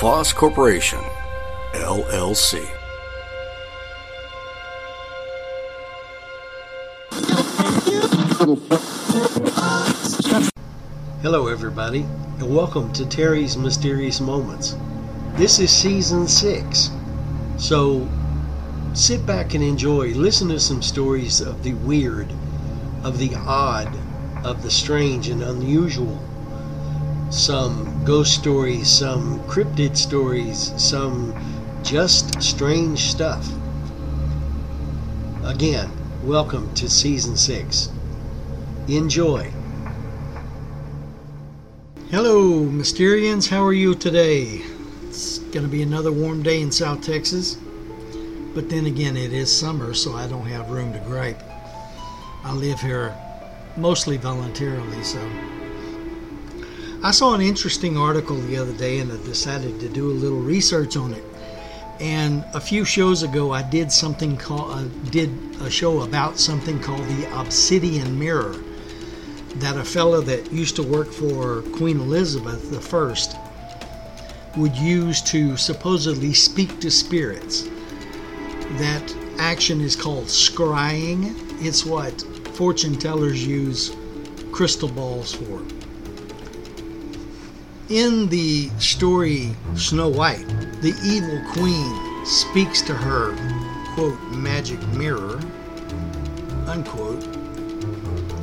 LaFosse Corporation, LLC. Hello, everybody, and welcome to Terry's Mysterious Moments. This is season six, so sit back and enjoy. Listen to some stories of the weird, of the odd, of the strange and unusual. Some ghost stories, some cryptid stories, some just strange stuff. Again, welcome to season six. Enjoy. Hello, Mysterians. How are you today? It's going to be another warm day in South Texas. But then again, it is summer, so I don't have room to gripe. I live here mostly voluntarily, so. I saw an interesting article the other day and I decided to do a little research on it. And a few shows ago, I did something called, uh, did a show about something called the Obsidian Mirror that a fellow that used to work for Queen Elizabeth I would use to supposedly speak to spirits. That action is called scrying. It's what fortune tellers use crystal balls for. In the story Snow White, the evil queen speaks to her, quote, magic mirror, unquote,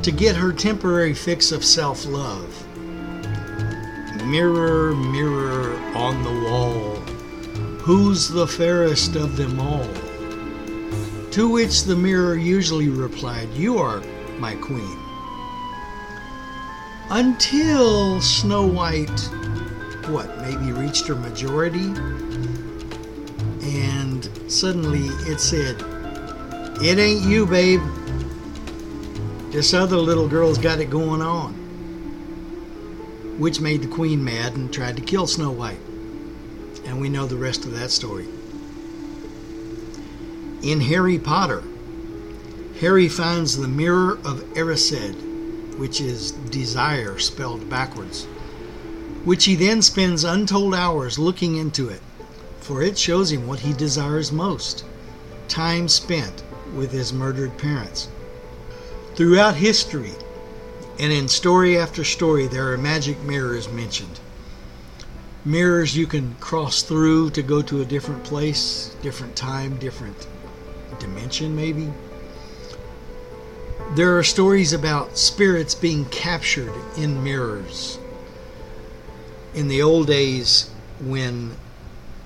to get her temporary fix of self love. Mirror, mirror on the wall, who's the fairest of them all? To which the mirror usually replied, You are my queen. Until Snow White, what, maybe reached her majority? And suddenly it said, It ain't you, babe. This other little girl's got it going on. Which made the queen mad and tried to kill Snow White. And we know the rest of that story. In Harry Potter, Harry finds the Mirror of Erised, which is desire spelled backwards, which he then spends untold hours looking into it, for it shows him what he desires most time spent with his murdered parents. Throughout history, and in story after story, there are magic mirrors mentioned. Mirrors you can cross through to go to a different place, different time, different dimension, maybe. There are stories about spirits being captured in mirrors. In the old days, when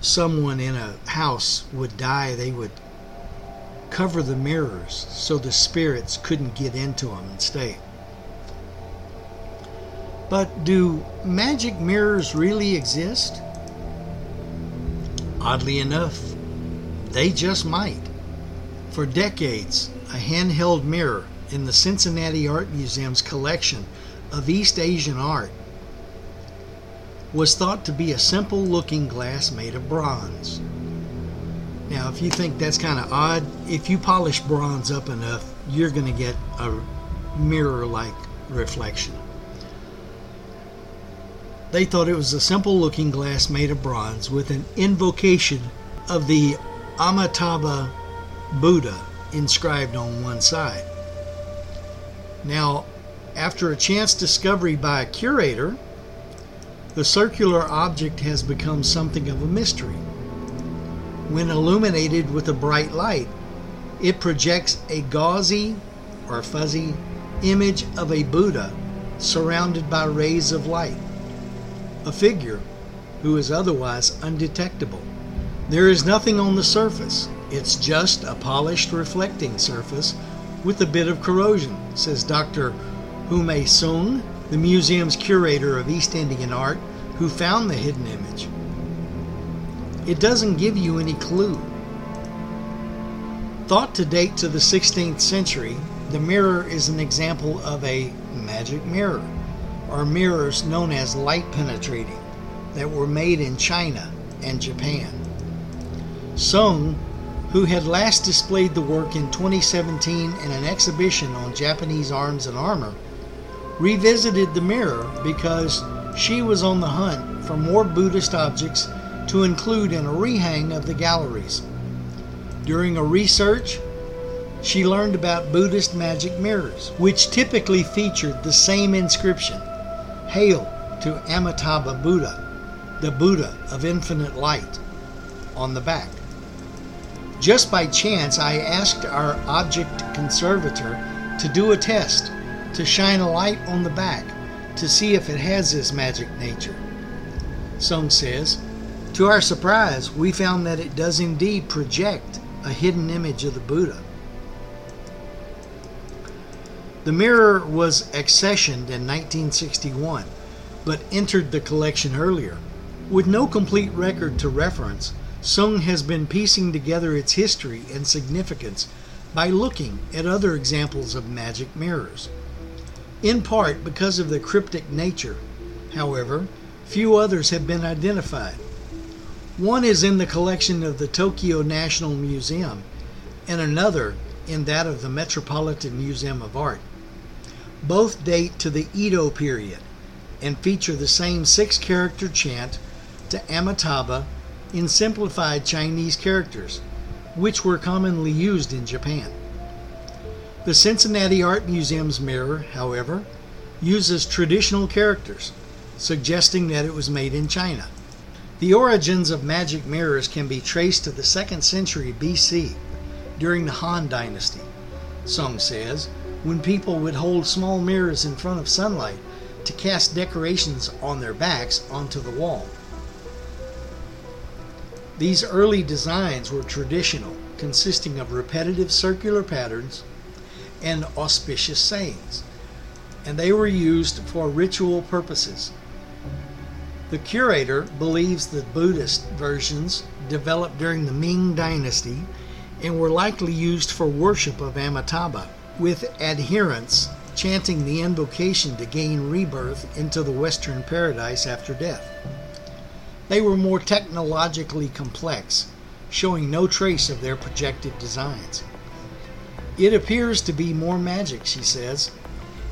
someone in a house would die, they would cover the mirrors so the spirits couldn't get into them and stay. But do magic mirrors really exist? Oddly enough, they just might. For decades, a handheld mirror in the Cincinnati Art Museum's collection of East Asian art was thought to be a simple looking glass made of bronze. Now, if you think that's kind of odd, if you polish bronze up enough, you're going to get a mirror like reflection. They thought it was a simple looking glass made of bronze with an invocation of the Amitabha Buddha inscribed on one side. Now, after a chance discovery by a curator, the circular object has become something of a mystery. When illuminated with a bright light, it projects a gauzy or fuzzy image of a Buddha surrounded by rays of light, a figure who is otherwise undetectable. There is nothing on the surface, it's just a polished reflecting surface with a bit of corrosion, says Dr. Hou-mei Sung, the museum's curator of East Indian art, who found the hidden image. it doesn't give you any clue. Thought to date to the 16th century, the mirror is an example of a magic mirror, or mirrors known as light penetrating, that were made in China and Japan. Sung, who had last displayed the work in 2017 in an exhibition on Japanese arms and armor, revisited the mirror because she was on the hunt for more Buddhist objects to include in a rehang of the galleries. During a research, she learned about Buddhist magic mirrors, which typically featured the same inscription Hail to Amitabha Buddha, the Buddha of infinite light, on the back. Just by chance, I asked our object conservator to do a test to shine a light on the back to see if it has this magic nature. Sung says, To our surprise, we found that it does indeed project a hidden image of the Buddha. The mirror was accessioned in 1961, but entered the collection earlier. With no complete record to reference, Sung has been piecing together its history and significance by looking at other examples of magic mirrors. In part because of their cryptic nature, however, few others have been identified. One is in the collection of the Tokyo National Museum, and another in that of the Metropolitan Museum of Art. Both date to the Edo period and feature the same six character chant to Amitabha in simplified Chinese characters, which were commonly used in Japan. The Cincinnati Art Museum's mirror, however, uses traditional characters, suggesting that it was made in China. The origins of magic mirrors can be traced to the 2nd century BC, during the Han Dynasty. Sung says, when people would hold small mirrors in front of sunlight to cast decorations on their backs onto the wall. These early designs were traditional, consisting of repetitive circular patterns and auspicious sayings, and they were used for ritual purposes. The curator believes the Buddhist versions developed during the Ming Dynasty and were likely used for worship of Amitabha, with adherents chanting the invocation to gain rebirth into the Western paradise after death. They were more technologically complex, showing no trace of their projected designs. It appears to be more magic, she says.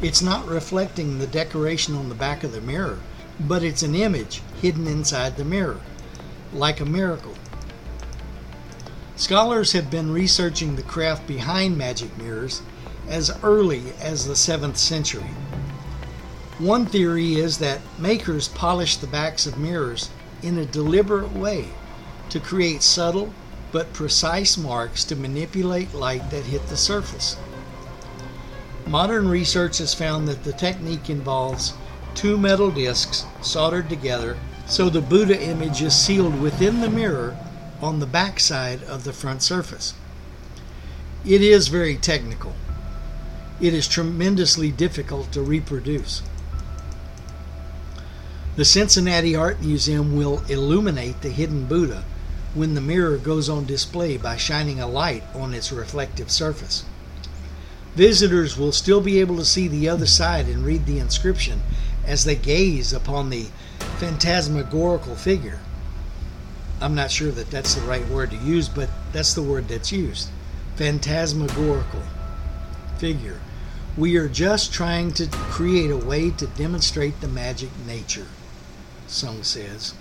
It's not reflecting the decoration on the back of the mirror, but it's an image hidden inside the mirror, like a miracle. Scholars have been researching the craft behind magic mirrors as early as the 7th century. One theory is that makers polished the backs of mirrors in a deliberate way to create subtle but precise marks to manipulate light that hit the surface. Modern research has found that the technique involves two metal discs soldered together so the Buddha image is sealed within the mirror on the back side of the front surface. It is very technical. It is tremendously difficult to reproduce. The Cincinnati Art Museum will illuminate the hidden Buddha when the mirror goes on display by shining a light on its reflective surface. Visitors will still be able to see the other side and read the inscription as they gaze upon the phantasmagorical figure. I'm not sure that that's the right word to use, but that's the word that's used. Phantasmagorical figure. We are just trying to create a way to demonstrate the magic nature, Sung says.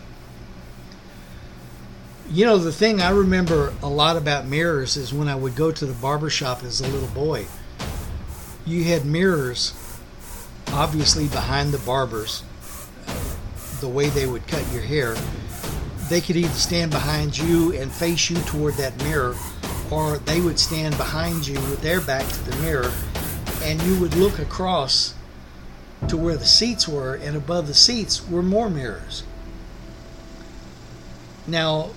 You know, the thing I remember a lot about mirrors is when I would go to the barber shop as a little boy. You had mirrors, obviously, behind the barbers, the way they would cut your hair. They could either stand behind you and face you toward that mirror, or they would stand behind you with their back to the mirror, and you would look across to where the seats were, and above the seats were more mirrors. Now,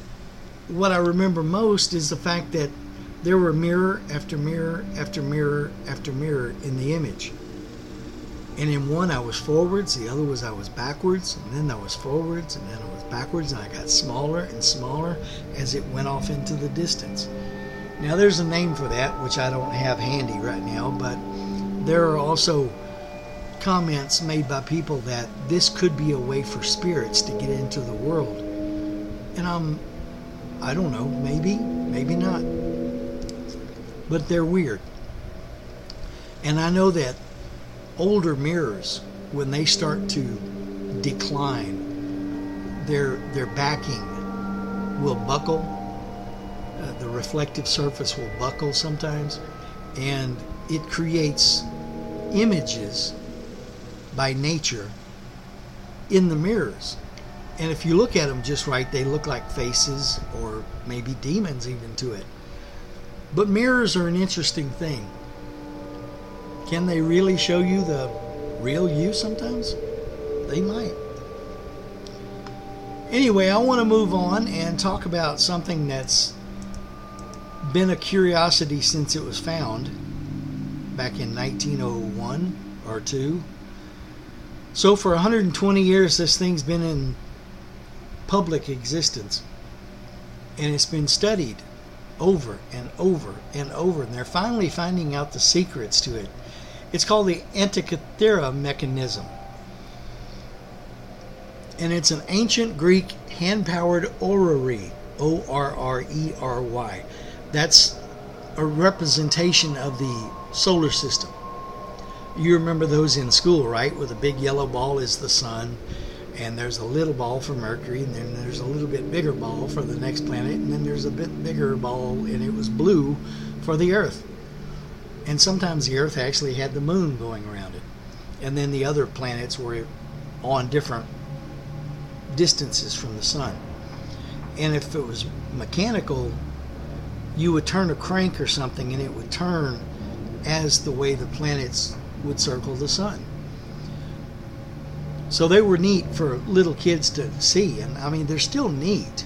what I remember most is the fact that there were mirror after mirror after mirror after mirror in the image. And in one, I was forwards, the other was I was backwards, and then I was forwards, and then I was backwards, and I got smaller and smaller as it went off into the distance. Now, there's a name for that, which I don't have handy right now, but there are also comments made by people that this could be a way for spirits to get into the world. And I'm, I don't know, maybe, maybe not. But they're weird. And I know that older mirrors, when they start to decline, their their backing will buckle. Uh, the reflective surface will buckle sometimes, and it creates images by nature in the mirrors. And if you look at them just right, they look like faces or maybe demons even to it. But mirrors are an interesting thing. Can they really show you the real you sometimes? They might. Anyway, I want to move on and talk about something that's been a curiosity since it was found back in 1901 or 2. So for 120 years this thing's been in public existence and it's been studied over and over and over and they're finally finding out the secrets to it it's called the Antikythera mechanism. And it's an ancient Greek hand powered orrery, O R R E R Y. That's a representation of the solar system. You remember those in school, right? Where the big yellow ball is the sun, and there's a little ball for Mercury, and then there's a little bit bigger ball for the next planet, and then there's a bit bigger ball, and it was blue for the Earth. And sometimes the Earth actually had the moon going around it. And then the other planets were on different distances from the sun. And if it was mechanical, you would turn a crank or something and it would turn as the way the planets would circle the sun. So they were neat for little kids to see. And I mean, they're still neat.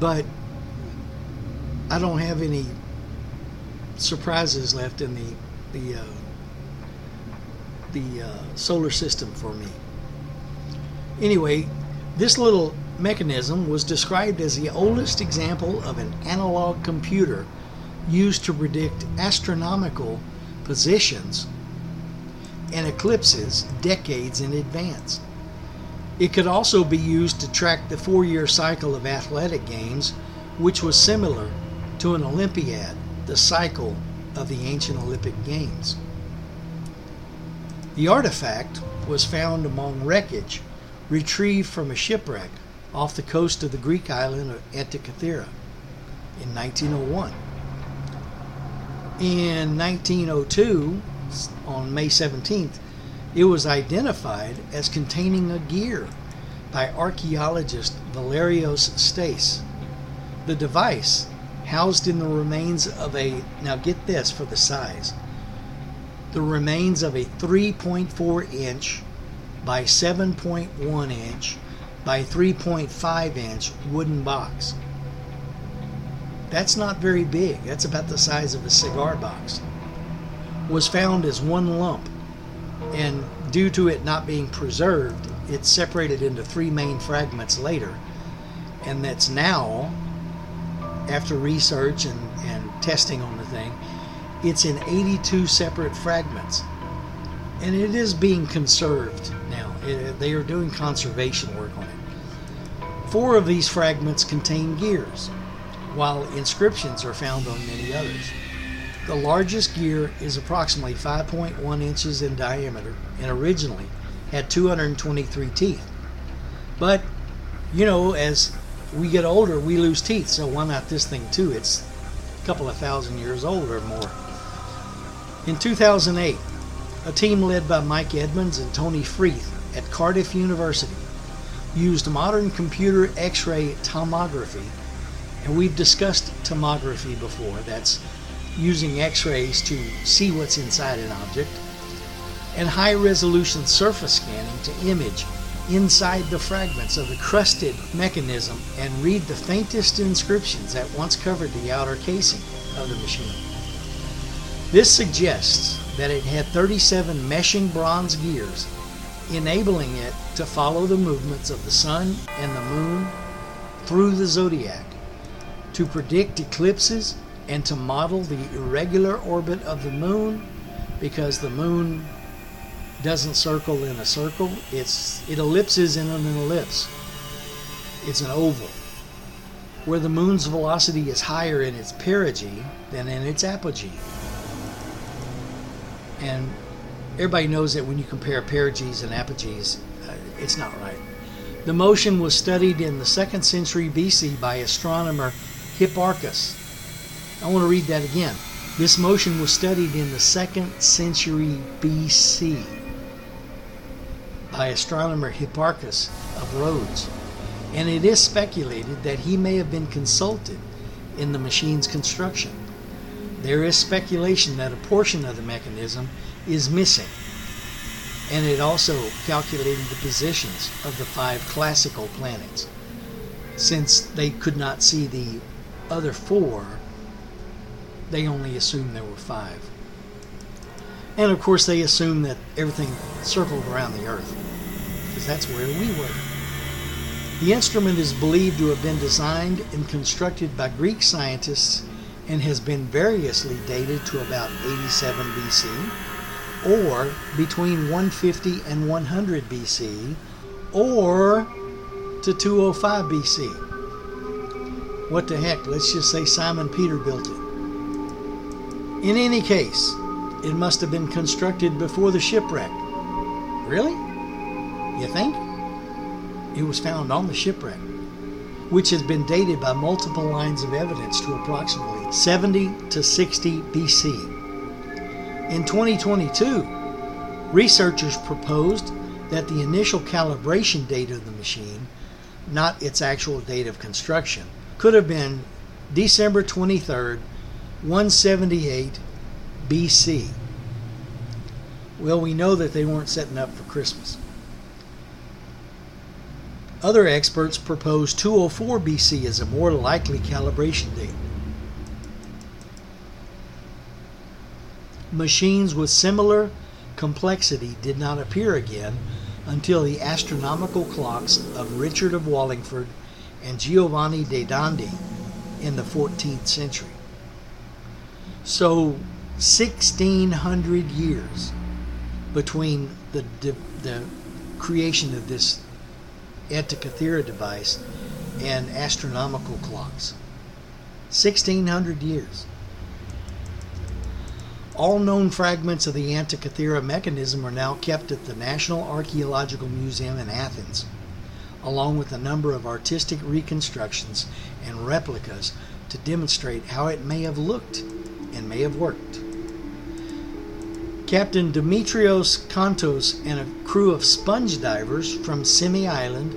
But I don't have any surprises left in the the uh, the uh, solar system for me. Anyway, this little mechanism was described as the oldest example of an analog computer used to predict astronomical positions and eclipses decades in advance. It could also be used to track the four year cycle of athletic games, which was similar to an Olympiad the cycle of the ancient Olympic Games. The artifact was found among wreckage retrieved from a shipwreck off the coast of the Greek island of Antikythera in 1901. In 1902, on May 17th, it was identified as containing a gear by archaeologist Valerios Stais. The device housed in the remains of a, now get this for the size, the remains of a 3.4 inch by 7.1 inch by 3.5 inch wooden box. That's not very big. That's about the size of a cigar box. Was found as one lump, and due to it not being preserved, it's separated into three main fragments later, and that's now after research and, and testing on the thing, it's in 82 separate fragments. And it is being conserved now. It, they are doing conservation work on it. Four of these fragments contain gears, while inscriptions are found on many others. The largest gear is approximately 5.1 inches in diameter and originally had 223 teeth. But, you know, as we get older, we lose teeth. So why not this thing too? It's a couple of thousand years old or more. In 2008, a team led by Mike Edmunds and Tony Freeth at Cardiff University used modern computer X-ray tomography, and we've discussed tomography before. That's using X-rays to see what's inside an object, and high-resolution surface scanning to image inside the fragments of the crusted mechanism and read the faintest inscriptions that once covered the outer casing of the machine. This suggests that it had 37 meshing bronze gears, enabling it to follow the movements of the sun and the moon through the zodiac, to predict eclipses, and to model the irregular orbit of the moon because the moon doesn't circle in a circle, it's it ellipses in an ellipse. It's an oval where the moon's velocity is higher in its perigee than in its apogee. And everybody knows that when you compare perigees and apogees, uh, it's not right. The motion was studied in the second century BC by astronomer Hipparchus. I want to read that again. This motion was studied in the second century BC by astronomer Hipparchus of Rhodes and it is speculated that he may have been consulted in the machine's construction. There is speculation that a portion of the mechanism is missing, and it also calculated the positions of the five classical planets. Since they could not see the other four, they only assumed there were five. And of course, they assumed that everything circled around the Earth, because that's where we were. The instrument is believed to have been designed and constructed by Greek scientists and has been variously dated to about 87 BC, or between 150 and 100 BC, or to 205 BC. What the heck, let's just say Simon Peter built it. In any case, it must have been constructed before the shipwreck. Really? You think? It was found on the shipwreck, which has been dated by multiple lines of evidence to approximately 70 to 60 BC. In 2022, researchers proposed that the initial calibration date of the machine, not its actual date of construction, could have been December 23rd, 178 BC. Well, we know that they weren't setting up for Christmas. Other experts propose 204 BC as a more likely calibration date. Machines with similar complexity did not appear again until the astronomical clocks of Richard of Wallingford and Giovanni de Dondi in the 14th century. So, 1600 years between the, the, creation of this Antikythera device and astronomical clocks. 1600 years. All known fragments of the Antikythera mechanism are now kept at the National Archaeological Museum in Athens, along with a number of artistic reconstructions and replicas to demonstrate how it may have looked and may have worked. Captain Demetrios Kontos and a crew of sponge divers from Symi Island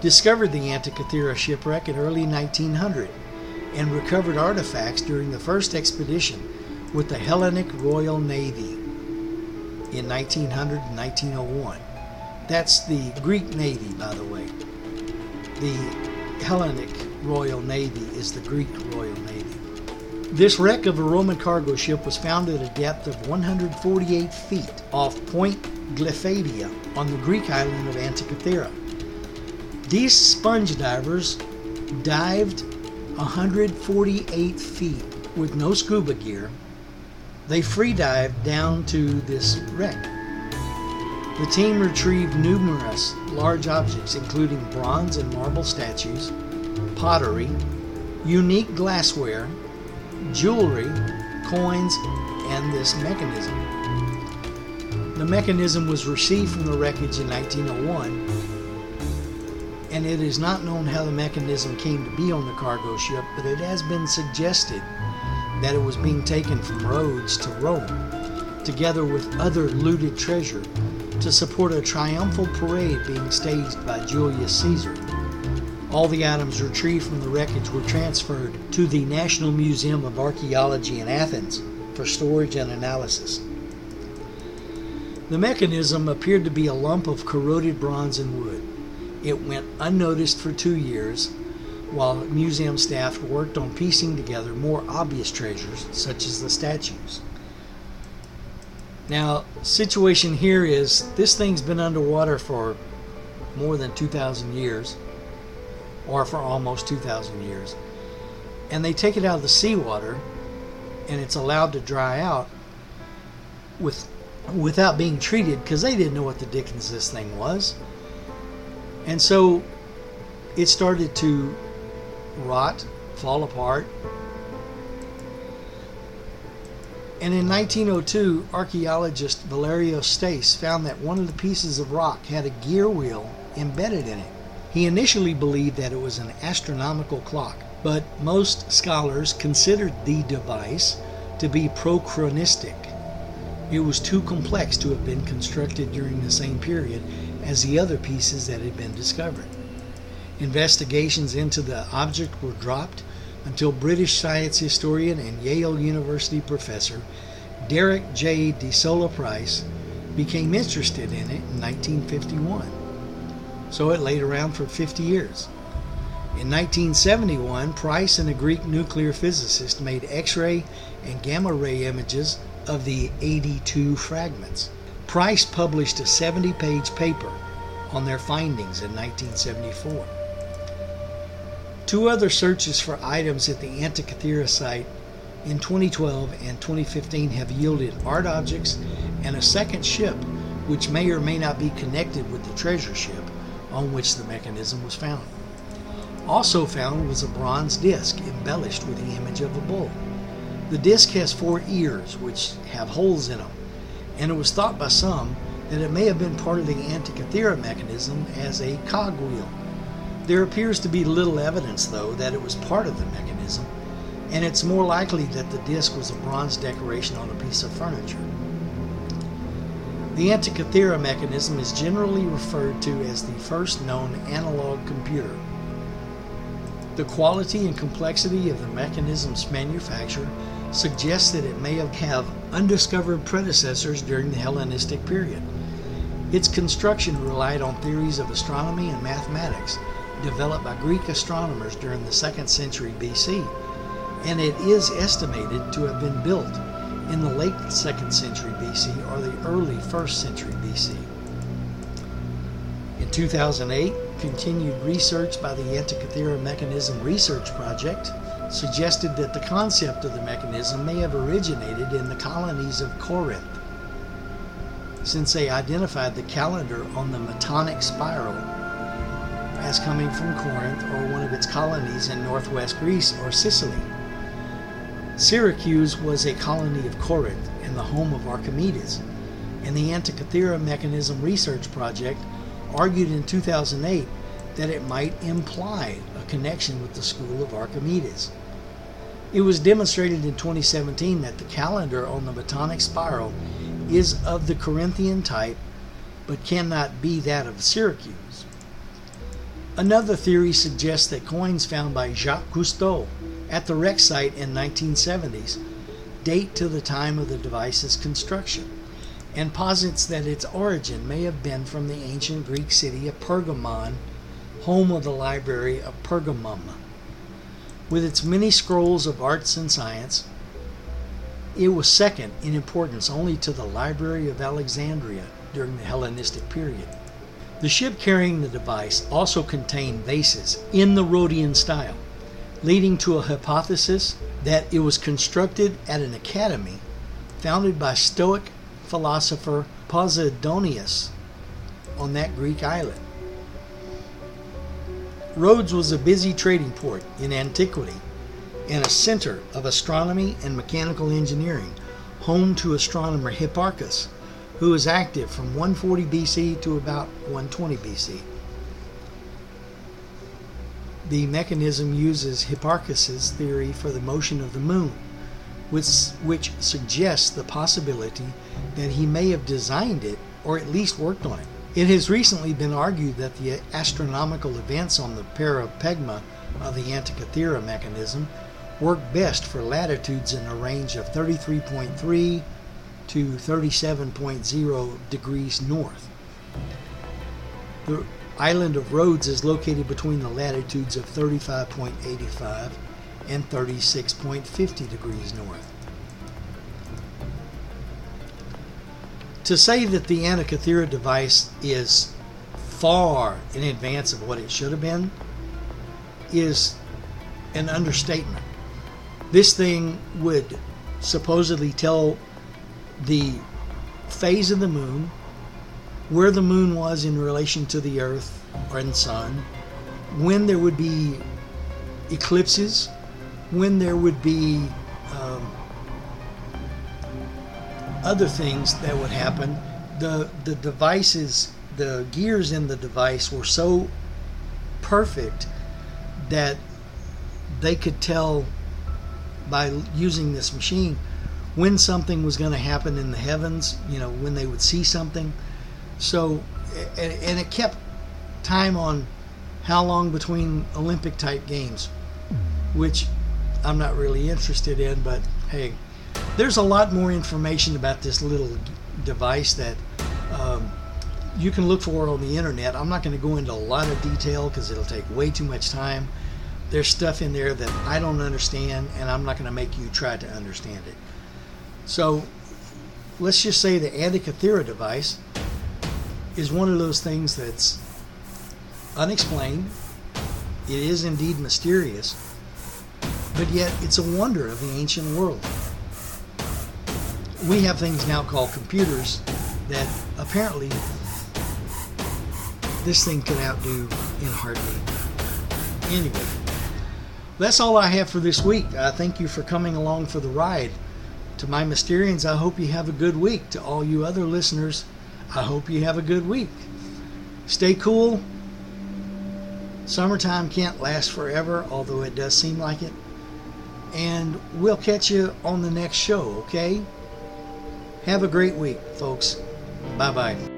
discovered the Antikythera shipwreck in early 1900 and recovered artifacts during the first expedition with the Hellenic Royal Navy in 1900 and 1901. That's the Greek Navy, by the way. The Hellenic Royal Navy is the Greek Royal Navy. This wreck of a Roman cargo ship was found at a depth of 148 feet off Point Glyphadia on the Greek island of Antikythera. These sponge divers dived 148 feet with no scuba gear. They free dived down to this wreck. The team retrieved numerous large objects, including bronze and marble statues, pottery, unique glassware, jewelry, coins, and this mechanism. The mechanism was received from the wreckage in 1901, and it is not known how the mechanism came to be on the cargo ship, but it has been suggested that it was being taken from Rhodes to Rome, together with other looted treasure, to support a triumphal parade being staged by Julius Caesar. All the items retrieved from the wreckage were transferred to the National Museum of Archaeology in Athens for storage and analysis. The mechanism appeared to be a lump of corroded bronze and wood. It went unnoticed for two years while museum staff worked on piecing together more obvious treasures, such as the statues. Now, situation here is this thing's been underwater for more than 2,000 years, or for almost 2,000 years, and they take it out of the seawater, and it's allowed to dry out with without being treated because they didn't know what the dickens this thing was, and so it started to rot, fall apart, And in 1902, archaeologist Valerio Stais found that one of the pieces of rock had a gear wheel embedded in it. He initially believed that it was an astronomical clock, but most scholars considered the device to be prochronistic. It was too complex to have been constructed during the same period as the other pieces that had been discovered. Investigations into the object were dropped until British science historian and Yale University professor Derek J. de Solla Price became interested in it in 1951. So it laid around for 50 years. In 1971, Price and a Greek nuclear physicist made X ray and gamma ray images of the 82 fragments. Price published a 70 page paper on their findings in 1974. Two other searches for items at the Antikythera site in 2012 and 2015 have yielded art objects and a second ship, which may or may not be connected with the treasure ship on which the mechanism was found. Also found was a bronze disc embellished with the image of a bull. The disc has four ears, which have holes in them, and it was thought by some that it may have been part of the Antikythera mechanism as a cogwheel. There appears to be little evidence, though, that it was part of the mechanism, and it's more likely that the disc was a bronze decoration on a piece of furniture. The Antikythera mechanism is generally referred to as the first known analog computer. The quality and complexity of the mechanism's manufacture suggests that it may have undiscovered predecessors during the Hellenistic period. Its construction relied on theories of astronomy and mathematics developed by Greek astronomers during the 2nd century BC, and it is estimated to have been built in the late 2nd century BC or the early 1st century BC. In 2008, continued research by the Antikythera Mechanism Research Project suggested that the concept of the mechanism may have originated in the colonies of Corinth, since they identified the calendar on the Metonic spiral as coming from Corinth or one of its colonies in northwest Greece or Sicily. Syracuse was a colony of Corinth and the home of Archimedes, and the Antikythera Mechanism Research Project argued in 2008 that it might imply a connection with the school of Archimedes. It was demonstrated in 2017 that the calendar on the Metonic spiral is of the Corinthian type but cannot be that of Syracuse. Another theory suggests that coins found by Jacques Cousteau at the wreck site in 1970s date to the time of the device's construction and posits that its origin may have been from the ancient Greek city of Pergamon, home of the Library of Pergamum. With its many scrolls of arts and science, it was second in importance only to the Library of Alexandria during the Hellenistic period. The ship carrying the device also contained vases in the Rhodian style, leading to a hypothesis that it was constructed at an academy founded by Stoic philosopher Posidonius on that Greek island. Rhodes was a busy trading port in antiquity and a center of astronomy and mechanical engineering, home to astronomer Hipparchus, who was active from 140 BC to about 120 BC. The mechanism uses Hipparchus's theory for the motion of the moon, which, which suggests the possibility that he may have designed it or at least worked on it. It has recently been argued that the astronomical events on the parapegma of pegma of the Antikythera mechanism work best for latitudes in a range of 33.3 to 37.0 degrees north. The island of Rhodes is located between the latitudes of 35.85 and 36.50 degrees north. to say that the Antikythera device is far in advance of what it should have been is an understatement. This thing would supposedly tell the phase of the moon, where the moon was in relation to the earth the sun, when there would be eclipses, when there would be um, other things that would happen. The the devices, the gears in the device were so perfect that they could tell by using this machine when something was going to happen in the heavens, you know, when they would see something. So, and, and it kept time on how long between Olympic type games, which I'm not really interested in, but hey, there's a lot more information about this little device that um, you can look for on the internet. I'm not going to go into a lot of detail because it'll take way too much time. There's stuff in there that I don't understand, and I'm not going to make you try to understand it. So let's just say the Antikythera device is one of those things that's unexplained. It is indeed mysterious, but yet it's a wonder of the ancient world we have things now called computers that apparently this thing could outdo in heartbeat. Anyway, that's all I have for this week. I thank you for coming along for the ride. To my Mysterians, I hope you have a good week. To all you other listeners, I hope you have a good week. Stay cool. Summertime can't last forever, although it does seem like it. And we'll catch you on the next show, okay? Have a great week, folks. Bye bye.